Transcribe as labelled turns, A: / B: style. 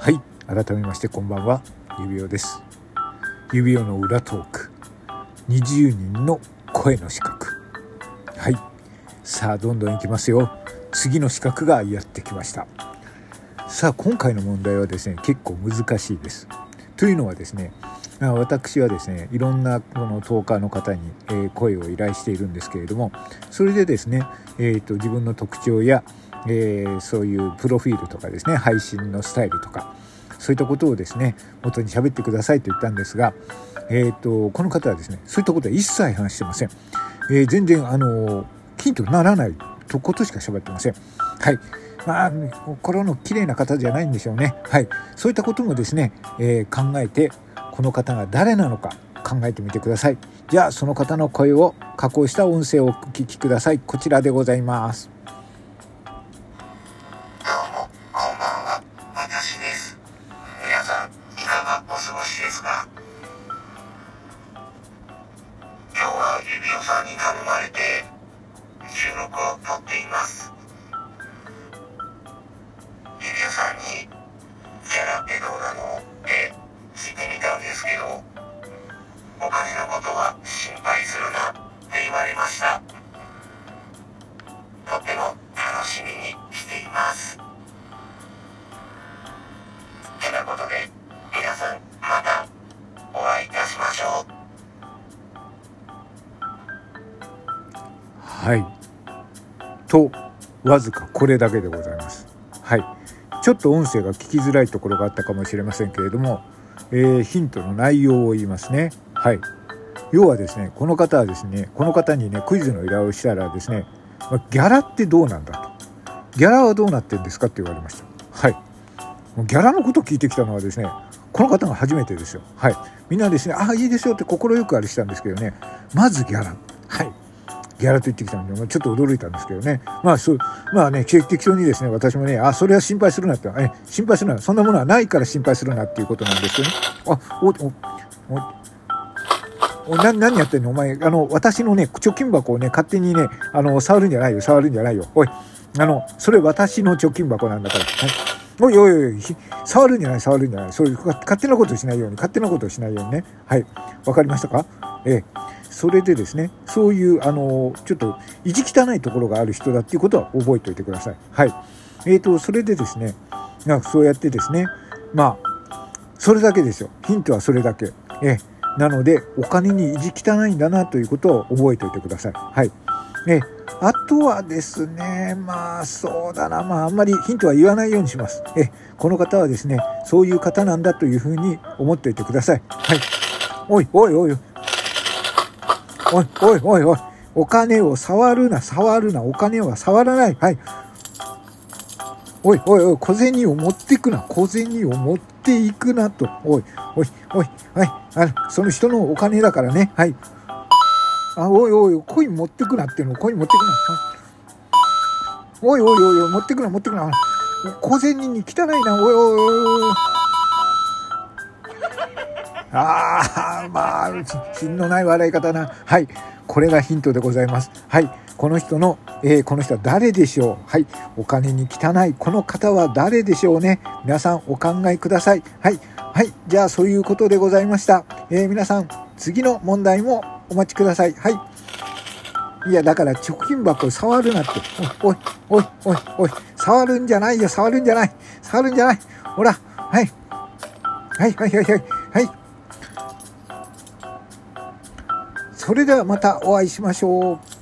A: はい。改めましてこんばんは。指輪です。指輪の裏トーク。20人の声の資格。はい。さあどんどんいきますよ。次の資格がやってきました。さあ今回の問題はですね結構難しいです。というのはですね私はですねいろんなこのトーカーの方に、え声を依頼しているんですけれどもそれでですね、えーと、自分の特徴や、えー、そういうプロフィールとかですね配信のスタイルとかそういったことをですね元に喋ってくださいと言ったんですが、えーと、この方はですねそういったことは一切話してません、えー、全然あのヒントにならないとことしか喋ってません。はい。まあ心の綺麗な方じゃないんでしょうね。はい。そういったこともですね、えー、考えてこの方が誰なのか考えてみてください。じゃあその方の声を加工した音声をお聞きください。こちらでございます。
B: ですが今日は指輪さんに頼まれて収録をとっています。指輪さんにキャラってどうなのって聞いてみたんですけどお金のことは心配するなって言われました。とても楽しみにしています。
A: はい。とわずかこれだけでございます。はい。ちょっと音声が聞きづらいところがあったかもしれませんけれども、えー、ヒントの内容を言いますね。はい。要はですねこの方はですねこの方にねクイズの依頼をしたらですねギャラってどうなんだと。ギャラはどうなってんですかって言われました。はい。ギャラのこと聞いてきたのはですねこの方が初めてですよ。はい。みんなですねああいいですよって快くあれしたんですけどねまずギャラ。ギャラと言ってきたので、ちょっと驚いたんですけどね。まあ、そう、まあね、適当にですね、私もね、あ、それは心配するなって、え、心配するな、そんなものはないから心配するなっていうことなんですよね。あ、お、お、お、な、何やってんの？お前、あの、私のね、貯金箱をね、勝手にね、あの、触るんじゃないよ、触るんじゃないよ。おい、あの、それ私の貯金箱なんだから。はい。おいおいおい、触るんじゃない、触るんじゃない。そういう、勝手なことしないように、勝手なことをしないようにね。はい。わかりましたか？ええ。それでですねそういうあのちょっと意地汚いところがある人だっていうことは覚えておいてください。はいえーと、それでですねなんかそうやってですねまあそれだけですよヒントはそれだけ。えなのでお金に意地汚いんだなということを覚えておいてください。はい。えあとはですね、まあそうだな、まああんまりヒントは言わないようにします。えこの方はですね、そういう方なんだというふうに思っておいてください。はい。おいおいおい、おい、おい、おい、おい、お金を触るな、触るな、お金は触らない。はい。おい、おい、おい、小銭を持っていくな、小銭を持っていくなと。おい、おい、おい、はい。あの、その人のお金だからね。はい。あ、おい、おい、コイン持ってくなっていうの、コイン持ってくな。はい、おい、おい、おい、持ってくな、持ってくな。小銭に汚いな、おい、おい、おい。ああ、まあ、品のない笑い方な。はい。これがヒントでございます。はい。この人の、えー、この人は誰でしょうはい。お金に汚い。この方は誰でしょうね皆さんお考えください。はい。はい。じゃあ、そういうことでございました。えー、皆さん、次の問題もお待ちください。はい。いや、だから貯金箱触るなって。おい、おい、おい、おい、触るんじゃないよ、触るんじゃない。触るんじゃない。ほら、はい、はい、はい、はい。はい。それではまたお会いしましょう。